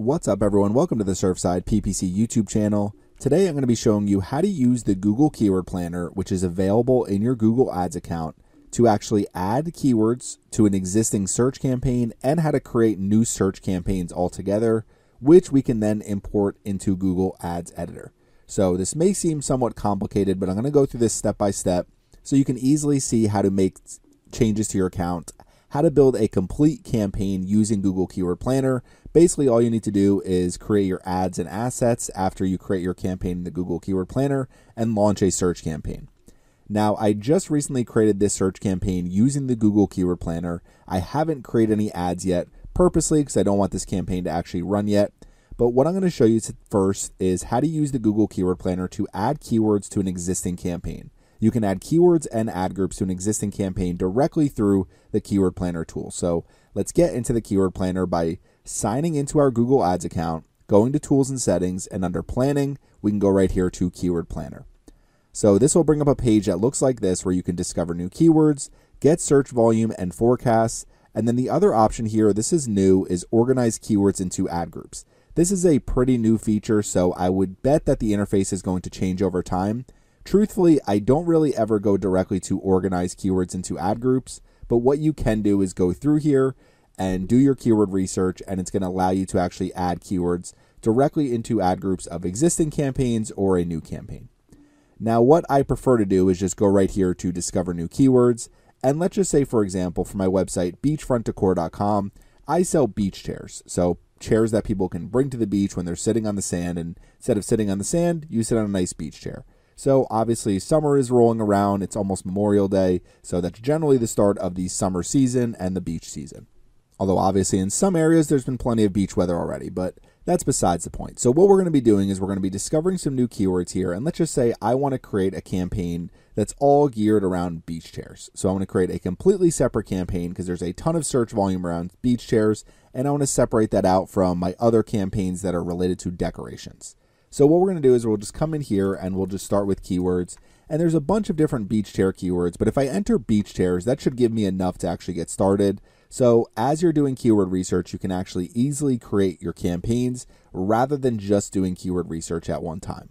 What's up, everyone? Welcome to the Surfside PPC YouTube channel. Today, I'm going to be showing you how to use the Google Keyword Planner, which is available in your Google Ads account, to actually add keywords to an existing search campaign and how to create new search campaigns altogether, which we can then import into Google Ads Editor. So, this may seem somewhat complicated, but I'm going to go through this step by step so you can easily see how to make changes to your account how to build a complete campaign using Google Keyword Planner. Basically, all you need to do is create your ads and assets after you create your campaign in the Google Keyword Planner and launch a search campaign. Now, I just recently created this search campaign using the Google Keyword Planner. I haven't created any ads yet, purposely because I don't want this campaign to actually run yet. But what I'm going to show you first is how to use the Google Keyword Planner to add keywords to an existing campaign. You can add keywords and ad groups to an existing campaign directly through the Keyword Planner tool. So let's get into the Keyword Planner by signing into our Google Ads account, going to Tools and Settings, and under Planning, we can go right here to Keyword Planner. So this will bring up a page that looks like this where you can discover new keywords, get search volume and forecasts, and then the other option here, this is new, is organize keywords into ad groups. This is a pretty new feature, so I would bet that the interface is going to change over time. Truthfully, I don't really ever go directly to organize keywords into ad groups, but what you can do is go through here and do your keyword research, and it's going to allow you to actually add keywords directly into ad groups of existing campaigns or a new campaign. Now, what I prefer to do is just go right here to discover new keywords. And let's just say, for example, for my website, beachfrontdecor.com, I sell beach chairs. So, chairs that people can bring to the beach when they're sitting on the sand. And instead of sitting on the sand, you sit on a nice beach chair. So obviously, summer is rolling around. It's almost Memorial Day. So that's generally the start of the summer season and the beach season. Although, obviously, in some areas, there's been plenty of beach weather already, but that's besides the point. So, what we're going to be doing is we're going to be discovering some new keywords here. And let's just say I want to create a campaign that's all geared around beach chairs. So, I want to create a completely separate campaign because there's a ton of search volume around beach chairs. And I want to separate that out from my other campaigns that are related to decorations. So what we're going to do is we'll just come in here and we'll just start with keywords. And there's a bunch of different beach chair keywords, but if I enter beach chairs, that should give me enough to actually get started. So as you're doing keyword research, you can actually easily create your campaigns rather than just doing keyword research at one time.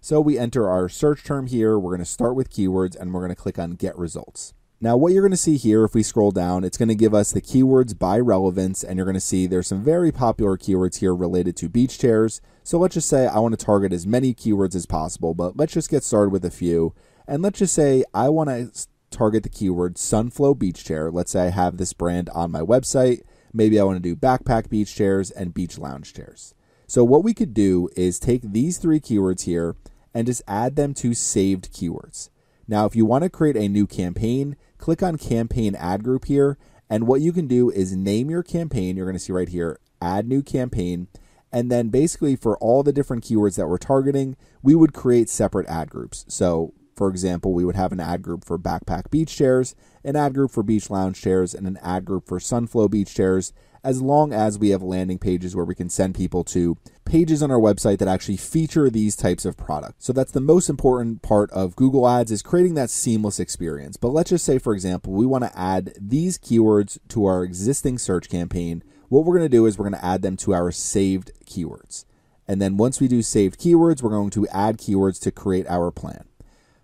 So we enter our search term here. We're going to start with keywords and we're going to click on get results. Now, what you're going to see here, if we scroll down, it's going to give us the keywords by relevance, and you're going to see there's some very popular keywords here related to beach chairs. So let's just say I want to target as many keywords as possible, but let's just get started with a few. And let's just say I want to target the keyword Sunflow Beach Chair. Let's say I have this brand on my website. Maybe I want to do backpack beach chairs and beach lounge chairs. So what we could do is take these three keywords here and just add them to saved keywords. Now, if you want to create a new campaign, click on campaign ad group here. And what you can do is name your campaign. You're going to see right here, add new campaign. And then basically for all the different keywords that we're targeting, we would create separate ad groups. So for example, we would have an ad group for backpack beach chairs, an ad group for beach lounge chairs, and an ad group for Sunflow beach chairs, as long as we have landing pages where we can send people to pages on our website that actually feature these types of products. So that's the most important part of Google Ads is creating that seamless experience. But let's just say for example, we want to add these keywords to our existing search campaign. What we're going to do is we're going to add them to our saved keywords. And then once we do saved keywords, we're going to add keywords to create our plan.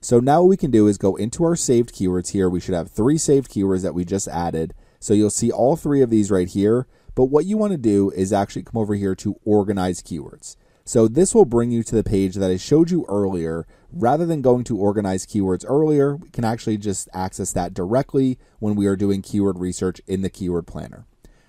So now what we can do is go into our saved keywords here. We should have three saved keywords that we just added. So you'll see all three of these right here. But what you want to do is actually come over here to organize keywords. So this will bring you to the page that I showed you earlier. Rather than going to organize keywords earlier, we can actually just access that directly when we are doing keyword research in the keyword planner.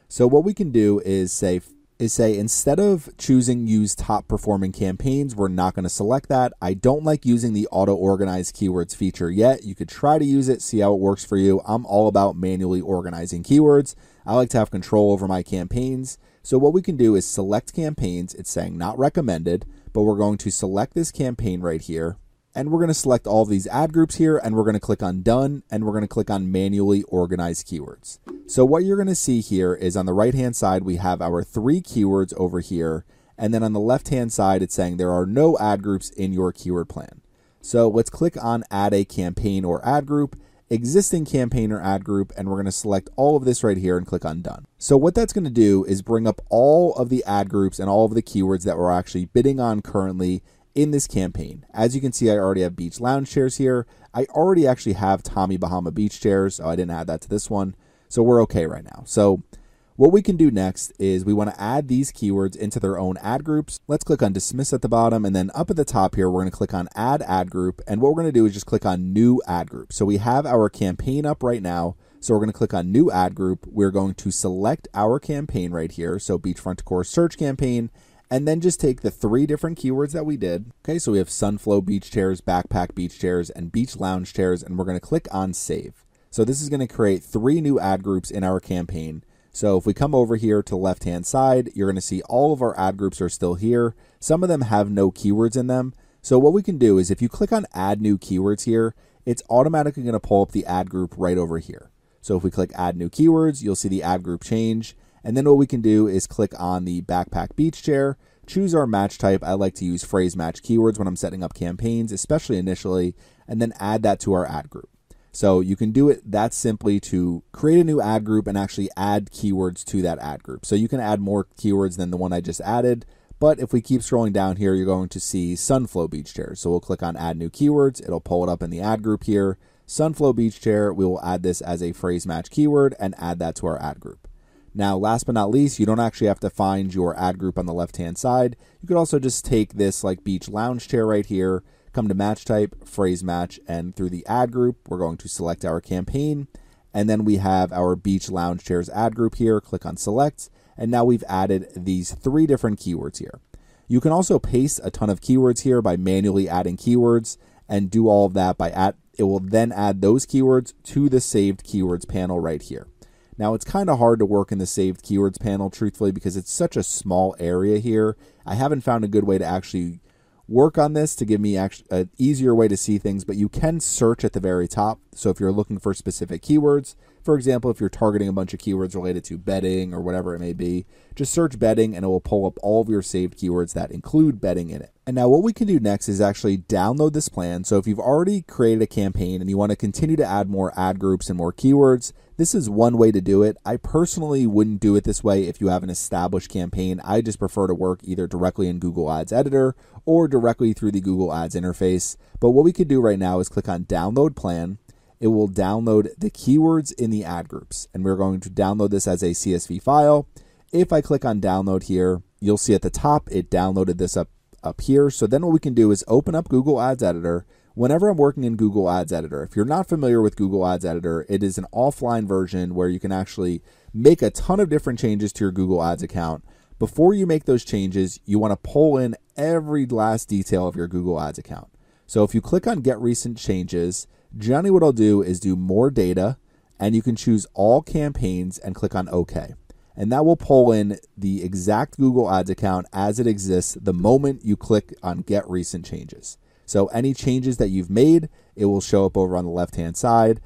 So what we can do is say is say instead of choosing use top performing campaigns, we're not going to select that. I don't like using the auto organize keywords feature yet. You could try to use it, see how it works for you. I'm all about manually organizing keywords. I like to have control over my campaigns. So what we can do is select campaigns. It's saying not recommended, but we're going to select this campaign right here and we're going to select all these ad groups here and we're going to click on done and we're going to click on manually organize keywords. So what you're going to see here is on the right hand side we have our three keywords over here and then on the left hand side it's saying there are no ad groups in your keyword plan. So let's click on add a campaign or ad group existing campaign or ad group, and we're going to select all of this right here and click on done. So what that's going to do is bring up all of the ad groups and all of the keywords that we're actually bidding on currently in this campaign. As you can see, I already have beach lounge chairs here. I already actually have Tommy Bahama beach chairs, so I didn't add that to this one. So we're okay right now. So what we can do next is we want to add these keywords into their own ad groups. Let's click on dismiss at the bottom and then up at the top here, we're going to click on add ad group. And what we're going to do is just click on new ad group. So we have our campaign up right now. So we're going to click on new ad group. We're going to select our campaign right here. So beachfront decor search campaign and then just take the three different keywords that we did. Okay, so we have Sunflow beach chairs, backpack beach chairs, and beach lounge chairs, and we're going to click on save. So this is going to create three new ad groups in our campaign. So if we come over here to the left hand side, you're going to see all of our ad groups are still here. Some of them have no keywords in them. So what we can do is if you click on add new keywords here, it's automatically going to pull up the ad group right over here. So if we click add new keywords, you'll see the ad group change. And then what we can do is click on the backpack beach chair, choose our match type. I like to use phrase match keywords when I'm setting up campaigns, especially initially, and then add that to our ad group. So you can do it that simply to create a new ad group and actually add keywords to that ad group. So you can add more keywords than the one I just added. But if we keep scrolling down here, you're going to see Sunflow Beach Chair. So we'll click on Add New Keywords. It'll pull it up in the ad group here. Sunflow Beach Chair, we will add this as a phrase match keyword and add that to our ad group. Now, last but not least, you don't actually have to find your ad group on the left hand side. You could also just take this like beach lounge chair right here come to match type, phrase match, and through the ad group, we're going to select our campaign. And then we have our beach lounge chairs ad group here. Click on select. And now we've added these three different keywords here. You can also paste a ton of keywords here by manually adding keywords and do all of that by add. It will then add those keywords to the saved keywords panel right here. Now it's kind of hard to work in the saved keywords panel, truthfully, because it's such a small area here. I haven't found a good way to actually work on this to give me an easier way to see things, but you can search at the very top. So if you're looking for specific keywords, for example, if you're targeting a bunch of keywords related to bedding or whatever it may be, just search bedding and it will pull up all of your saved keywords that include bedding in it. And now what we can do next is actually download this plan. So if you've already created a campaign and you want to continue to add more ad groups and more keywords, this is one way to do it. I personally wouldn't do it this way if you have an established campaign. I just prefer to work either directly in Google Ads Editor or directly through the Google Ads interface. But what we could do right now is click on Download Plan. It will download the keywords in the ad groups, and we're going to download this as a CSV file. If I click on Download here, you'll see at the top it downloaded this up up here. So then what we can do is open up Google Ads Editor whenever I'm working in Google Ads Editor, if you're not familiar with Google Ads Editor, it is an offline version where you can actually make a ton of different changes to your Google Ads account. Before you make those changes, you want to pull in every last detail of your Google Ads account. So if you click on Get Recent Changes, generally what I'll do is do more data, and you can choose all campaigns and click on OK. And that will pull in the exact Google Ads account as it exists the moment you click on Get Recent Changes. So any changes that you've made, it will show up over on the left hand side.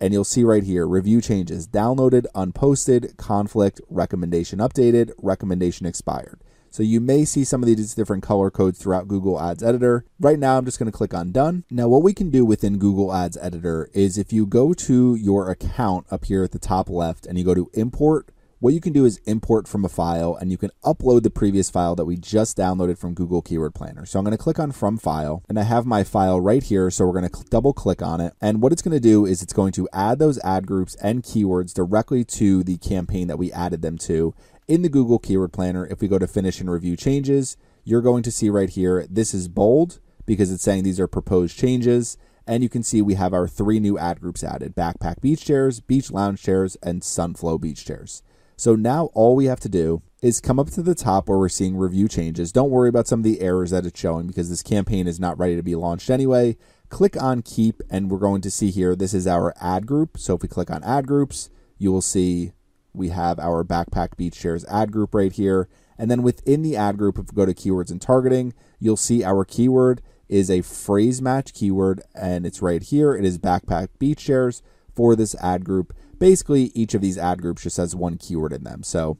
And you'll see right here review changes downloaded, unposted, conflict, recommendation updated, recommendation expired. So you may see some of these different color codes throughout Google Ads Editor. Right now, I'm just going to click on done. Now, what we can do within Google Ads Editor is if you go to your account up here at the top left and you go to import what you can do is import from a file and you can upload the previous file that we just downloaded from Google Keyword Planner. So I'm going to click on from file and I have my file right here. So we're going to double click on it. And what it's going to do is it's going to add those ad groups and keywords directly to the campaign that we added them to in the Google Keyword Planner. If we go to finish and review changes, you're going to see right here, this is bold because it's saying these are proposed changes. And you can see we have our three new ad groups added backpack beach chairs, beach lounge chairs, and sunflow beach chairs. So now all we have to do is come up to the top where we're seeing review changes. Don't worry about some of the errors that it's showing because this campaign is not ready to be launched anyway. Click on keep and we're going to see here this is our ad group. So if we click on ad groups, you will see we have our backpack beach chairs ad group right here. And then within the ad group, if we go to keywords and targeting, you'll see our keyword is a phrase match keyword and it's right here. It is backpack beach chairs for this ad group basically each of these ad groups just has one keyword in them. So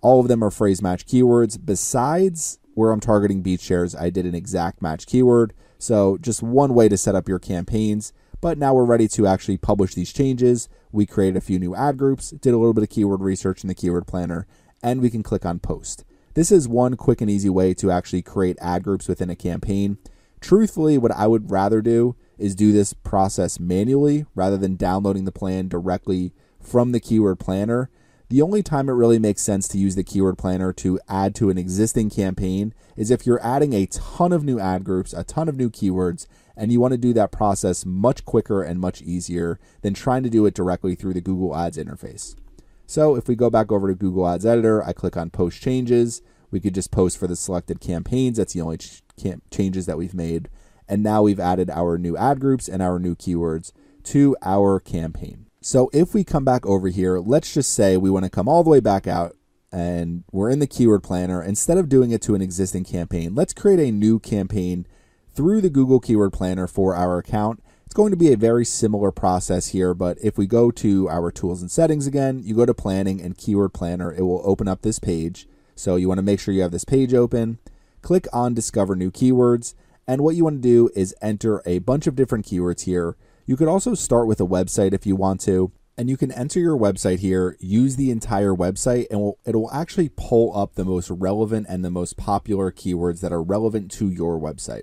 all of them are phrase match keywords. Besides where I'm targeting beach chairs, I did an exact match keyword. So just one way to set up your campaigns. But now we're ready to actually publish these changes. We created a few new ad groups, did a little bit of keyword research in the keyword planner, and we can click on post. This is one quick and easy way to actually create ad groups within a campaign. Truthfully, what I would rather do is do this process manually rather than downloading the plan directly from the keyword planner. The only time it really makes sense to use the keyword planner to add to an existing campaign is if you're adding a ton of new ad groups, a ton of new keywords, and you want to do that process much quicker and much easier than trying to do it directly through the Google Ads interface. So if we go back over to Google Ads Editor, I click on Post Changes. We could just post for the selected campaigns. That's the only ch- changes that we've made. And now we've added our new ad groups and our new keywords to our campaign. So if we come back over here, let's just say we want to come all the way back out and we're in the keyword planner. Instead of doing it to an existing campaign, let's create a new campaign through the Google Keyword Planner for our account. It's going to be a very similar process here, but if we go to our tools and settings again, you go to planning and keyword planner, it will open up this page. So you want to make sure you have this page open. Click on discover new keywords. And what you want to do is enter a bunch of different keywords here you could also start with a website if you want to, and you can enter your website here, use the entire website, and it will actually pull up the most relevant and the most popular keywords that are relevant to your website.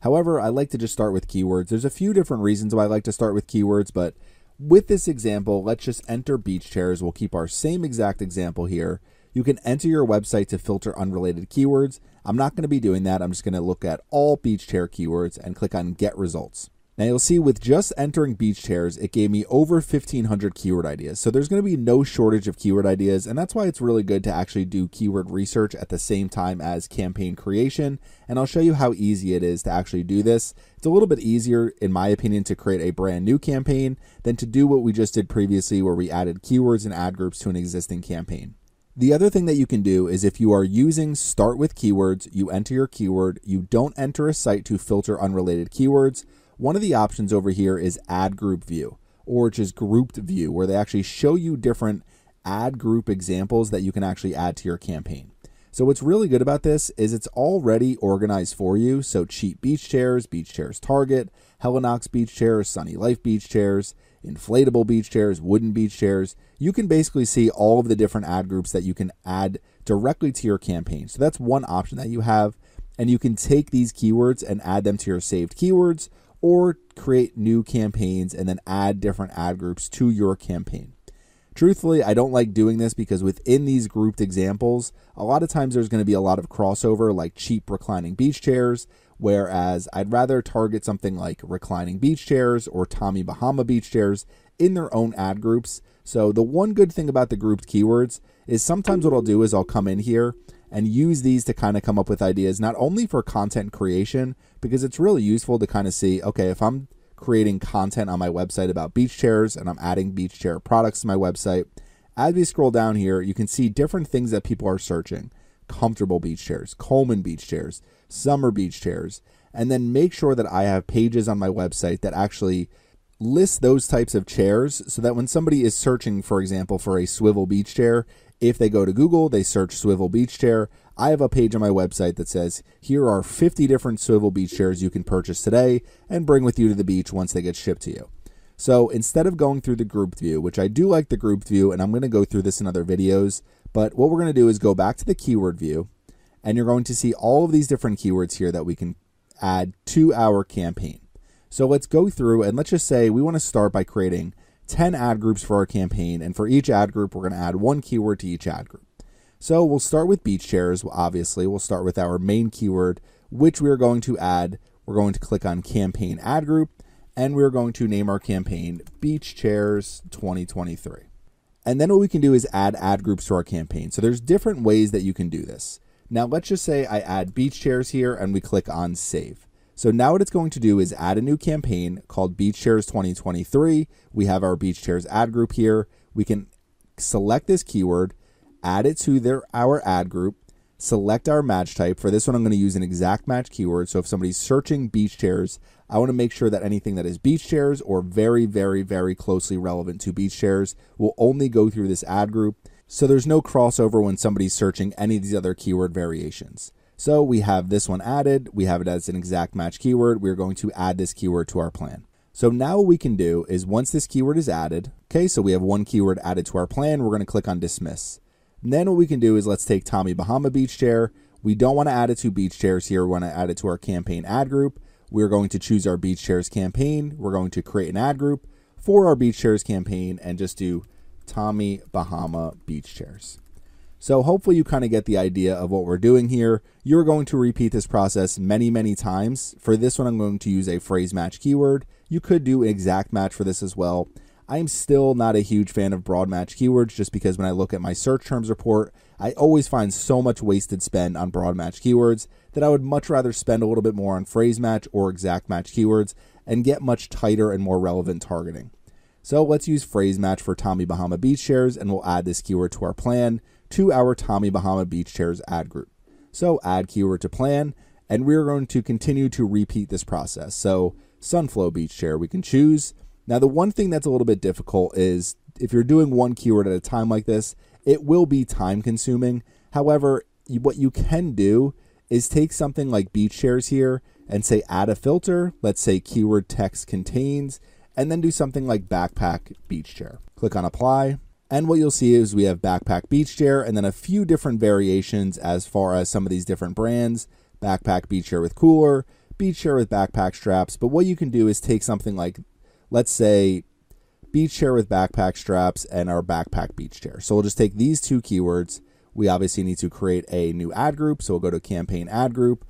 However, I like to just start with keywords. There's a few different reasons why I like to start with keywords, but with this example, let's just enter beach chairs. We'll keep our same exact example here. You can enter your website to filter unrelated keywords. I'm not going to be doing that. I'm just going to look at all beach chair keywords and click on get results. Now you'll see with just entering beach chairs, it gave me over 1500 keyword ideas. So there's going to be no shortage of keyword ideas. And that's why it's really good to actually do keyword research at the same time as campaign creation. And I'll show you how easy it is to actually do this. It's a little bit easier, in my opinion, to create a brand new campaign than to do what we just did previously, where we added keywords and ad groups to an existing campaign. The other thing that you can do is if you are using start with keywords, you enter your keyword, you don't enter a site to filter unrelated keywords one of the options over here is ad group view or just grouped view where they actually show you different ad group examples that you can actually add to your campaign. So what's really good about this is it's already organized for you. So cheap beach chairs, beach chairs Target, Helinox beach chairs, Sunny Life beach chairs, inflatable beach chairs, wooden beach chairs. You can basically see all of the different ad groups that you can add directly to your campaign. So that's one option that you have. And you can take these keywords and add them to your saved keywords or create new campaigns and then add different ad groups to your campaign. Truthfully, I don't like doing this because within these grouped examples, a lot of times there's going to be a lot of crossover, like cheap reclining beach chairs, whereas I'd rather target something like reclining beach chairs or Tommy Bahama beach chairs in their own ad groups. So, the one good thing about the grouped keywords is sometimes what I'll do is I'll come in here and use these to kind of come up with ideas, not only for content creation, because it's really useful to kind of see, okay, if I'm creating content on my website about beach chairs and I'm adding beach chair products to my website, as we scroll down here, you can see different things that people are searching. Comfortable beach chairs, Coleman beach chairs, summer beach chairs, and then make sure that I have pages on my website that actually list those types of chairs so that when somebody is searching, for example, for a swivel beach chair, if they go to Google, they search swivel beach chair. I have a page on my website that says, here are 50 different swivel beach chairs you can purchase today and bring with you to the beach once they get shipped to you. So instead of going through the grouped view, which I do like the grouped view, and I'm going to go through this in other videos, but what we're going to do is go back to the keyword view, and you're going to see all of these different keywords here that we can add to our campaign. So let's go through and let's just say we want to start by creating 10 ad groups for our campaign, and for each ad group, we're going to add one keyword to each ad group. So we'll start with beach chairs, obviously. We'll start with our main keyword, which we are going to add. We're going to click on campaign ad group, and we're going to name our campaign Beach Chairs 2023. And then what we can do is add ad groups to our campaign. So there's different ways that you can do this. Now let's just say I add beach chairs here and we click on save. So now what it's going to do is add a new campaign called Beach Chairs 2023. We have our Beach Chairs ad group here. We can select this keyword, add it to their our ad group, select our match type. For this one, I'm going to use an exact match keyword. So if somebody's searching beach chairs, I want to make sure that anything that is beach chairs or very, very, very closely relevant to beach chairs will only go through this ad group. So there's no crossover when somebody's searching any of these other keyword variations. So we have this one added. We have it as an exact match keyword. We're going to add this keyword to our plan. So now what we can do is once this keyword is added, okay, so we have one keyword added to our plan, we're going to click on dismiss. And then what we can do is let's take Tommy Bahama Beach Chair. We don't want to add it to beach chairs here. We want to add it to our campaign ad group. We're going to choose our beach chairs campaign. We're going to create an ad group for our beach chairs campaign and just do Tommy Bahama Beach Chairs. So hopefully you kind of get the idea of what we're doing here. You're going to repeat this process many, many times. For this one, I'm going to use a phrase match keyword. You could do an exact match for this as well. I'm still not a huge fan of broad match keywords just because when I look at my search terms report, I always find so much wasted spend on broad match keywords that I would much rather spend a little bit more on phrase match or exact match keywords and get much tighter and more relevant targeting. So let's use phrase match for Tommy Bahama Beach Chairs and we'll add this keyword to our plan to our Tommy Bahama Beach Chairs ad group. So add keyword to plan, and we're going to continue to repeat this process. So Sunflow Beach Chair we can choose. Now the one thing that's a little bit difficult is if you're doing one keyword at a time like this, it will be time consuming. However, what you can do is take something like beach chairs here and say add a filter, let's say keyword text contains, and then do something like backpack beach chair. Click on apply, and what you'll see is we have Backpack Beach Chair and then a few different variations as far as some of these different brands. Backpack Beach Chair with cooler, Beach Chair with backpack straps. But what you can do is take something like, let's say, Beach Chair with backpack straps and our Backpack Beach Chair. So we'll just take these two keywords. We obviously need to create a new ad group. So we'll go to campaign ad group,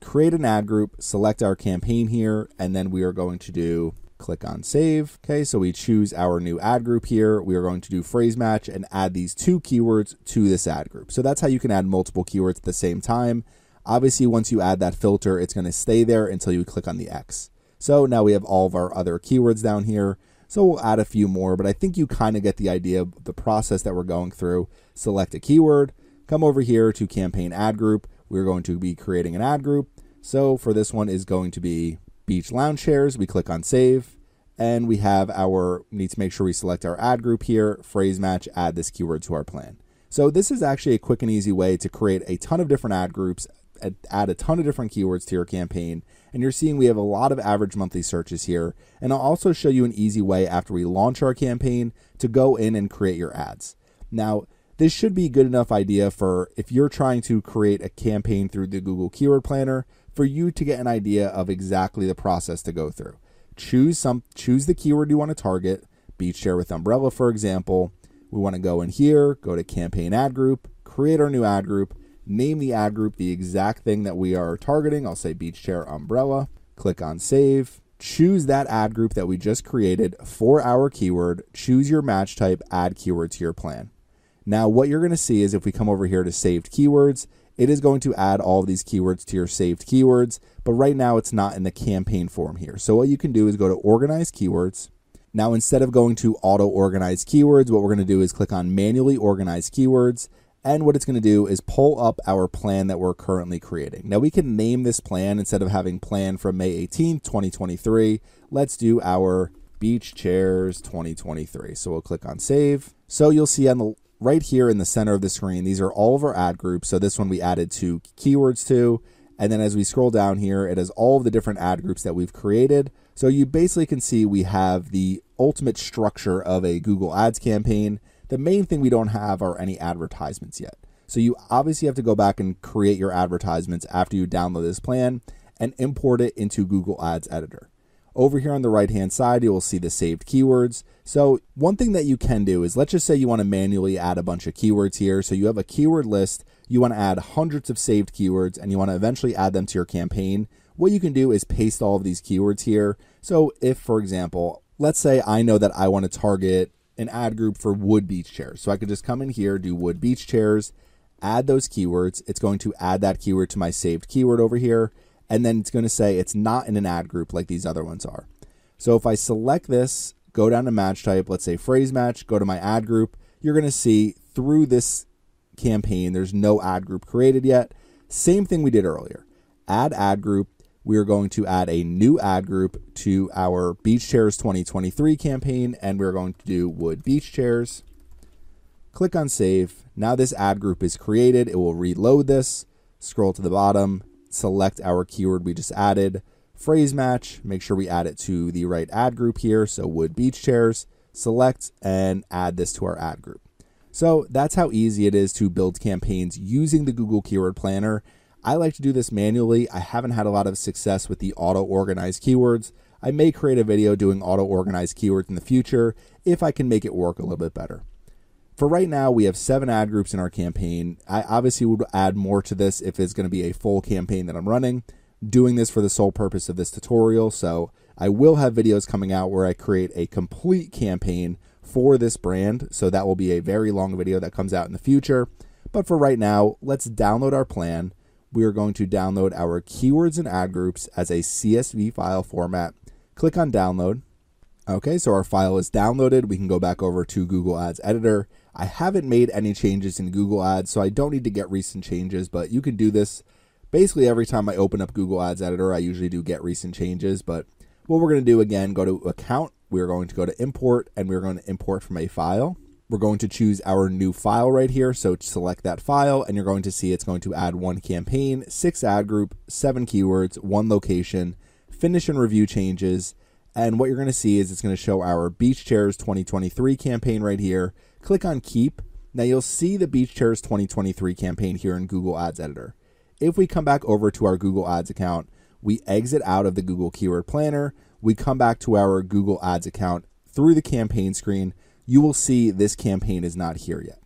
create an ad group, select our campaign here, and then we are going to do click on save. Okay, so we choose our new ad group here. We are going to do phrase match and add these two keywords to this ad group. So that's how you can add multiple keywords at the same time. Obviously, once you add that filter, it's going to stay there until you click on the X. So now we have all of our other keywords down here. So we'll add a few more, but I think you kind of get the idea of the process that we're going through. Select a keyword, come over here to campaign ad group. We're going to be creating an ad group. So for this one is going to be beach lounge chairs. We click on save and we have our need to make sure we select our ad group here, phrase match, add this keyword to our plan. So this is actually a quick and easy way to create a ton of different ad groups, add a ton of different keywords to your campaign. And you're seeing we have a lot of average monthly searches here. And I'll also show you an easy way after we launch our campaign to go in and create your ads. Now, this should be a good enough idea for if you're trying to create a campaign through the Google Keyword Planner for you to get an idea of exactly the process to go through. Choose some choose the keyword you want to target, beach chair with umbrella for example. We want to go in here, go to campaign ad group, create our new ad group, name the ad group the exact thing that we are targeting. I'll say beach chair umbrella. Click on save. Choose that ad group that we just created for our keyword. Choose your match type, add keyword to your plan. Now, what you're going to see is if we come over here to saved keywords, it is going to add all of these keywords to your saved keywords, but right now it's not in the campaign form here. So what you can do is go to organize keywords. Now, instead of going to auto organize keywords, what we're going to do is click on manually organize keywords. And what it's going to do is pull up our plan that we're currently creating. Now, we can name this plan instead of having plan from May 18th, 2023. Let's do our beach chairs 2023. So we'll click on save. So you'll see on the right here in the center of the screen, these are all of our ad groups. So this one we added two keywords to. And then as we scroll down here, it has all of the different ad groups that we've created. So you basically can see we have the ultimate structure of a Google Ads campaign. The main thing we don't have are any advertisements yet. So you obviously have to go back and create your advertisements after you download this plan and import it into Google Ads Editor. Over here on the right hand side, you will see the saved keywords. So one thing that you can do is let's just say you want to manually add a bunch of keywords here. So you have a keyword list, you want to add hundreds of saved keywords and you want to eventually add them to your campaign. What you can do is paste all of these keywords here. So if, for example, let's say I know that I want to target an ad group for wood beach chairs. So I could just come in here, do wood beach chairs, add those keywords. It's going to add that keyword to my saved keyword over here and then it's going to say it's not in an ad group like these other ones are. So if I select this, go down to match type, let's say phrase match, go to my ad group, you're going to see through this campaign, there's no ad group created yet. Same thing we did earlier. Add ad group. We are going to add a new ad group to our Beach Chairs 2023 campaign, and we're going to do Wood Beach Chairs. Click on Save. Now this ad group is created. It will reload this. Scroll to the bottom, select our keyword we just added, phrase match, make sure we add it to the right ad group here. So wood beach chairs, select and add this to our ad group. So that's how easy it is to build campaigns using the Google Keyword Planner. I like to do this manually. I haven't had a lot of success with the auto organized keywords. I may create a video doing auto organized keywords in the future if I can make it work a little bit better. For right now, we have seven ad groups in our campaign. I obviously would add more to this if it's going to be a full campaign that I'm running. Doing this for the sole purpose of this tutorial, so I will have videos coming out where I create a complete campaign for this brand. So that will be a very long video that comes out in the future. But for right now, let's download our plan. We are going to download our keywords and ad groups as a CSV file format. Click on download. Okay, so our file is downloaded. We can go back over to Google Ads Editor. I haven't made any changes in Google Ads, so I don't need to get recent changes, but you can do this basically every time I open up Google Ads Editor. I usually do get recent changes, but what we're going to do again, go to account. We're going to go to import and we're going to import from a file. We're going to choose our new file right here. So select that file and you're going to see it's going to add one campaign, six ad group, seven keywords, one location, finish and review changes. And what you're going to see is it's going to show our Beach Chairs 2023 campaign right here. Click on keep. Now you'll see the Beach Chairs 2023 campaign here in Google Ads Editor. If we come back over to our Google Ads account, we exit out of the Google Keyword Planner, we come back to our Google Ads account through the campaign screen, you will see this campaign is not here yet.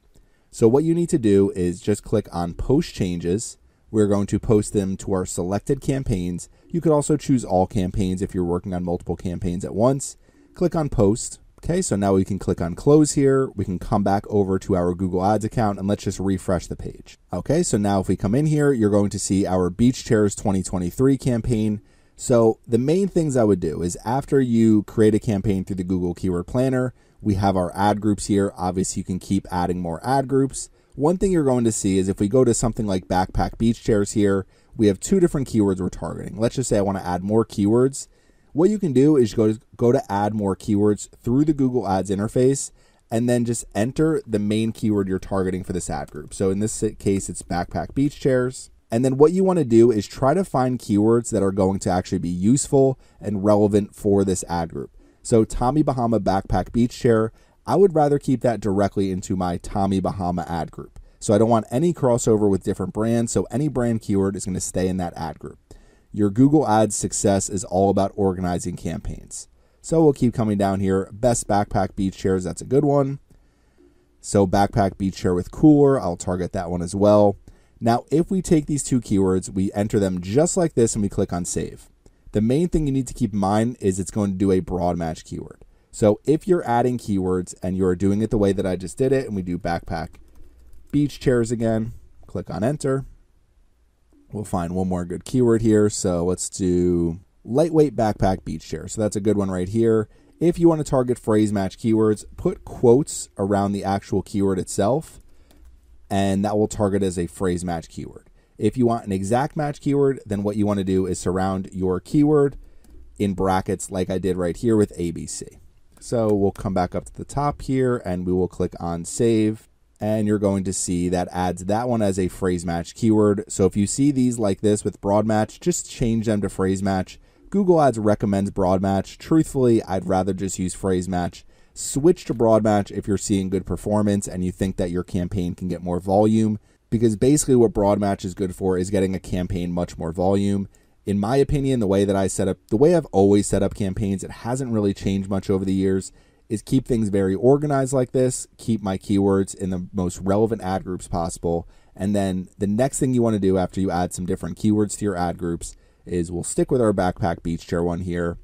So what you need to do is just click on post changes. We're going to post them to our selected campaigns. You could also choose all campaigns if you're working on multiple campaigns at once. Click on post. Okay, so now we can click on close here. We can come back over to our Google Ads account and let's just refresh the page. Okay, so now if we come in here, you're going to see our Beach Chairs 2023 campaign. So the main things I would do is after you create a campaign through the Google Keyword Planner, we have our ad groups here. Obviously, you can keep adding more ad groups. One thing you're going to see is if we go to something like backpack beach chairs here, we have two different keywords we're targeting. Let's just say I want to add more keywords. What you can do is go to, go to add more keywords through the Google Ads interface and then just enter the main keyword you're targeting for this ad group. So in this case, it's backpack beach chairs. And then what you want to do is try to find keywords that are going to actually be useful and relevant for this ad group. So Tommy Bahama backpack beach chair, I would rather keep that directly into my Tommy Bahama ad group. So I don't want any crossover with different brands. So any brand keyword is going to stay in that ad group. Your Google Ads success is all about organizing campaigns. So we'll keep coming down here. Best backpack beach chairs, that's a good one. So backpack beach chair with cooler, I'll target that one as well. Now, if we take these two keywords, we enter them just like this and we click on save. The main thing you need to keep in mind is it's going to do a broad match keyword. So if you're adding keywords and you're doing it the way that I just did it, and we do backpack beach chairs again, click on enter. We'll find one more good keyword here. So let's do lightweight backpack beach chair. So that's a good one right here. If you want to target phrase match keywords, put quotes around the actual keyword itself, and that will target as a phrase match keyword. If you want an exact match keyword, then what you want to do is surround your keyword in brackets like I did right here with ABC. So we'll come back up to the top here and we will click on save and you're going to see that adds that one as a phrase match keyword. So if you see these like this with broad match, just change them to phrase match. Google Ads recommends broad match. Truthfully, I'd rather just use phrase match. Switch to broad match if you're seeing good performance and you think that your campaign can get more volume because basically what broad match is good for is getting a campaign much more volume. In my opinion, the way that I set up, the way I've always set up campaigns, it hasn't really changed much over the years is keep things very organized like this, keep my keywords in the most relevant ad groups possible. And then the next thing you want to do after you add some different keywords to your ad groups is we'll stick with our backpack beach chair one here.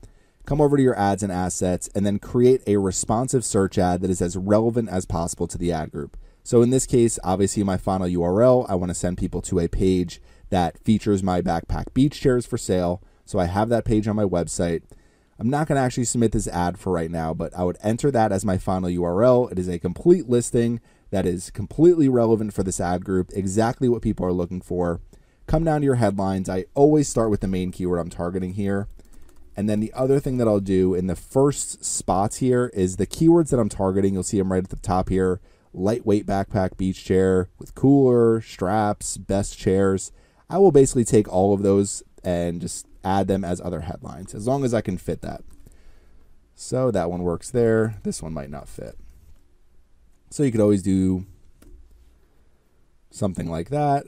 Come over to your ads and assets and then create a responsive search ad that is as relevant as possible to the ad group. So in this case, obviously my final URL, I want to send people to a page that features my backpack beach chairs for sale. So I have that page on my website. I'm not going to actually submit this ad for right now, but I would enter that as my final URL. It is a complete listing that is completely relevant for this ad group, exactly what people are looking for. Come down to your headlines. I always start with the main keyword I'm targeting here. And then the other thing that I'll do in the first spots here is the keywords that I'm targeting. You'll see them right at the top here lightweight backpack beach chair with cooler, straps, best chairs. I will basically take all of those and just add them as other headlines, as long as I can fit that. So that one works there. This one might not fit. So you could always do something like that.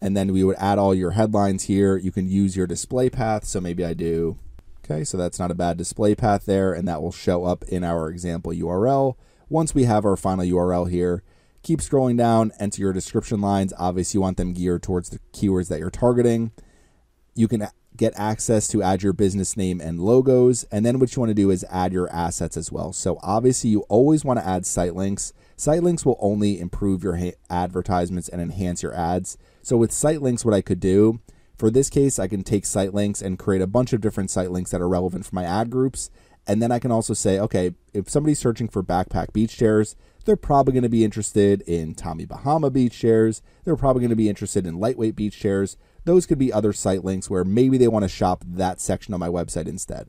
And then we would add all your headlines here. You can use your display path. So maybe I do. Okay, so that's not a bad display path there, and that will show up in our example URL. Once we have our final URL here, keep scrolling down, enter your description lines. Obviously, you want them geared towards the keywords that you're targeting. You can get access to add your business name and logos. And then what you want to do is add your assets as well. So obviously, you always want to add site links. Site links will only improve your ha- advertisements and enhance your ads. So with site links, what I could do for this case, I can take site links and create a bunch of different site links that are relevant for my ad groups. And then I can also say, okay, if somebody's searching for backpack beach chairs, they're probably going to be interested in Tommy Bahama beach chairs. They're probably going to be interested in lightweight beach chairs. Those could be other site links where maybe they want to shop that section of my website instead.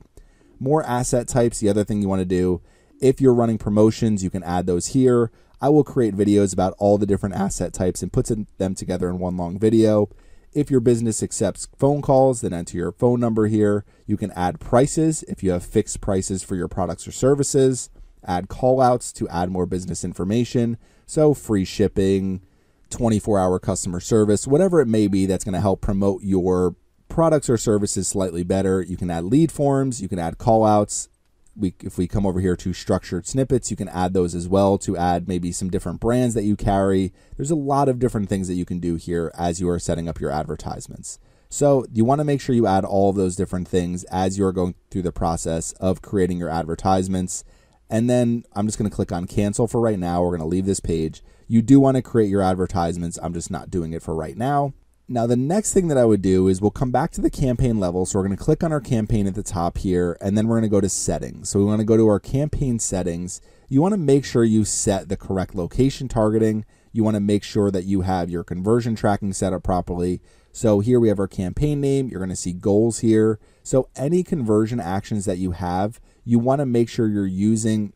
More asset types, the other thing you want to do, if you're running promotions, you can add those here. I will create videos about all the different asset types and put them together in one long video. If your business accepts phone calls, then enter your phone number here. You can add prices if you have fixed prices for your products or services add callouts to add more business information. So, free shipping, 24 hour customer service, whatever it may be that's going to help promote your products or services slightly better. You can add lead forms, you can add callouts. We, if we come over here to structured snippets, you can add those as well to add maybe some different brands that you carry. There's a lot of different things that you can do here as you are setting up your advertisements. So you want to make sure you add all of those different things as you're going through the process of creating your advertisements. And then I'm just going to click on cancel for right now. We're going to leave this page. You do want to create your advertisements. I'm just not doing it for right now. Now, the next thing that I would do is we'll come back to the campaign level. So we're going to click on our campaign at the top here, and then we're going to go to settings. So we want to go to our campaign settings. You want to make sure you set the correct location targeting. You want to make sure that you have your conversion tracking set up properly. So here we have our campaign name. You're going to see goals here. So any conversion actions that you have, you want to make sure you're using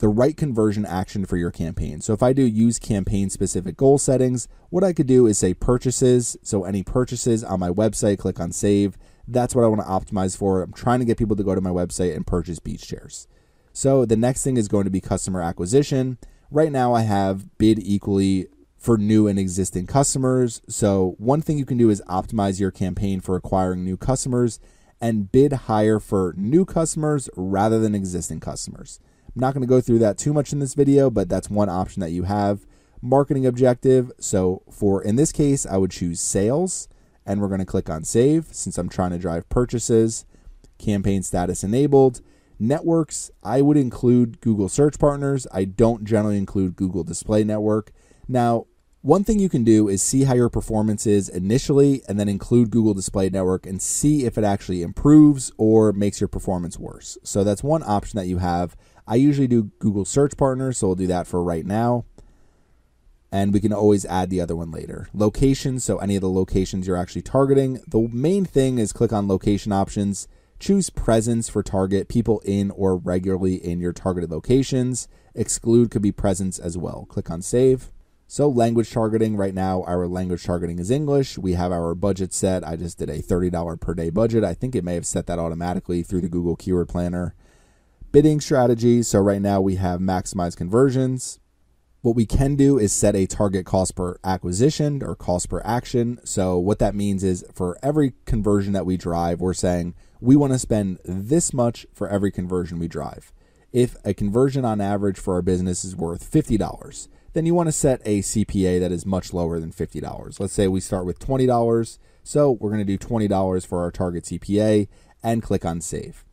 the right conversion action for your campaign. So if I do use campaign specific goal settings, what I could do is say purchases. So any purchases on my website, click on save. That's what I want to optimize for. I'm trying to get people to go to my website and purchase beach chairs. So the next thing is going to be customer acquisition. Right now I have bid equally for new and existing customers. So one thing you can do is optimize your campaign for acquiring new customers and bid higher for new customers rather than existing customers. I'm not going to go through that too much in this video, but that's one option that you have. Marketing objective. So for in this case, I would choose sales and we're going to click on save since I'm trying to drive purchases. Campaign status enabled. Networks, I would include Google Search Partners. I don't generally include Google Display Network. Now, one thing you can do is see how your performance is initially and then include Google Display Network and see if it actually improves or makes your performance worse. So that's one option that you have. I usually do Google Search Partners, so we'll do that for right now. And we can always add the other one later. Locations, so any of the locations you're actually targeting. The main thing is click on location options. Choose presence for target people in or regularly in your targeted locations. Exclude could be presence as well. Click on save. So, language targeting right now, our language targeting is English. We have our budget set. I just did a $30 per day budget. I think it may have set that automatically through the Google Keyword Planner. Bidding strategy. So, right now we have maximize conversions. What we can do is set a target cost per acquisition or cost per action. So, what that means is for every conversion that we drive, we're saying we want to spend this much for every conversion we drive. If a conversion on average for our business is worth $50, then you want to set a CPA that is much lower than $50. Let's say we start with $20. So we're going to do $20 for our target CPA and click on save.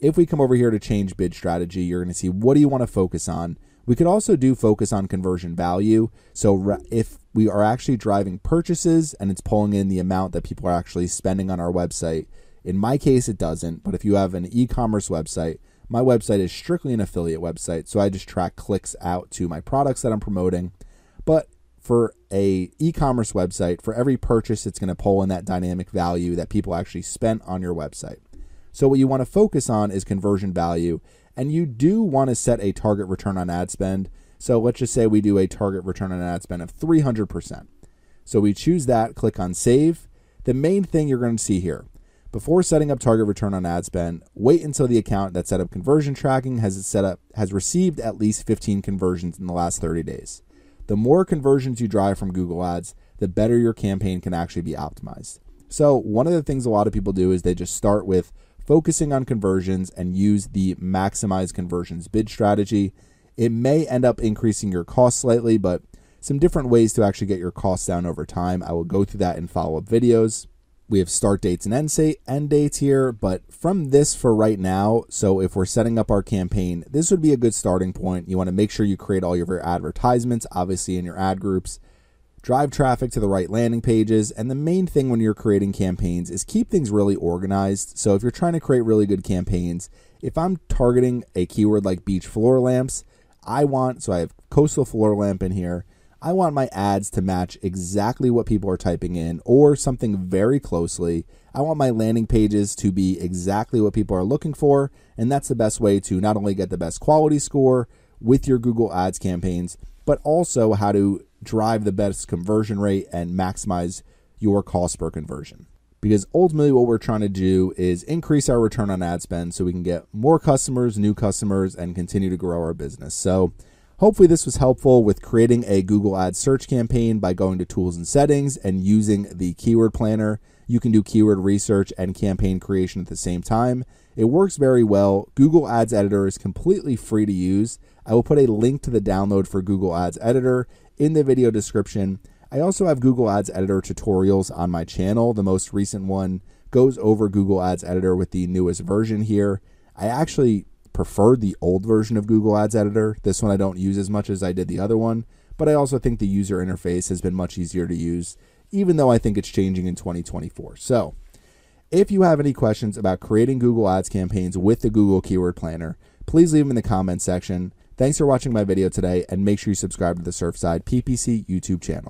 If we come over here to change bid strategy, you're going to see what do you want to focus on. We could also do focus on conversion value. So if we are actually driving purchases and it's pulling in the amount that people are actually spending on our website, in my case, it doesn't. But if you have an e commerce website, my website is strictly an affiliate website, so I just track clicks out to my products that I'm promoting. But for a e-commerce website, for every purchase, it's going to pull in that dynamic value that people actually spent on your website. So what you want to focus on is conversion value, and you do want to set a target return on ad spend. So let's just say we do a target return on ad spend of 300%. So we choose that, click on save. The main thing you're going to see here, Before setting up target return on ad spend, wait until the account that set up conversion tracking has set up has received at least 15 conversions in the last 30 days. The more conversions you drive from Google Ads, the better your campaign can actually be optimized. So, one of the things a lot of people do is they just start with focusing on conversions and use the maximize conversions bid strategy. It may end up increasing your cost slightly, but some different ways to actually get your costs down over time. I will go through that in follow up videos. We have start dates and end dates here, but from this for right now, so if we're setting up our campaign, this would be a good starting point. You want to make sure you create all of your advertisements, obviously in your ad groups, drive traffic to the right landing pages, and the main thing when you're creating campaigns is keep things really organized. So if you're trying to create really good campaigns, if I'm targeting a keyword like beach floor lamps, I want, so I have coastal floor lamp in here. I want my ads to match exactly what people are typing in or something very closely. I want my landing pages to be exactly what people are looking for. And that's the best way to not only get the best quality score with your Google Ads campaigns, but also how to drive the best conversion rate and maximize your cost per conversion. Because ultimately, what we're trying to do is increase our return on ad spend so we can get more customers, new customers, and continue to grow our business. So, Hopefully, this was helpful with creating a Google Ads search campaign by going to Tools and Settings and using the Keyword Planner. You can do keyword research and campaign creation at the same time. It works very well. Google Ads Editor is completely free to use. I will put a link to the download for Google Ads Editor in the video description. I also have Google Ads Editor tutorials on my channel. The most recent one goes over Google Ads Editor with the newest version here. I actually preferred the old version of Google Ads Editor. This one I don't use as much as I did the other one, but I also think the user interface has been much easier to use, even though I think it's changing in 2024. So, if you have any questions about creating Google Ads campaigns with the Google Keyword Planner, please leave them in the comments section. Thanks for watching my video today, and make sure you subscribe to the Surfside PPC YouTube channel.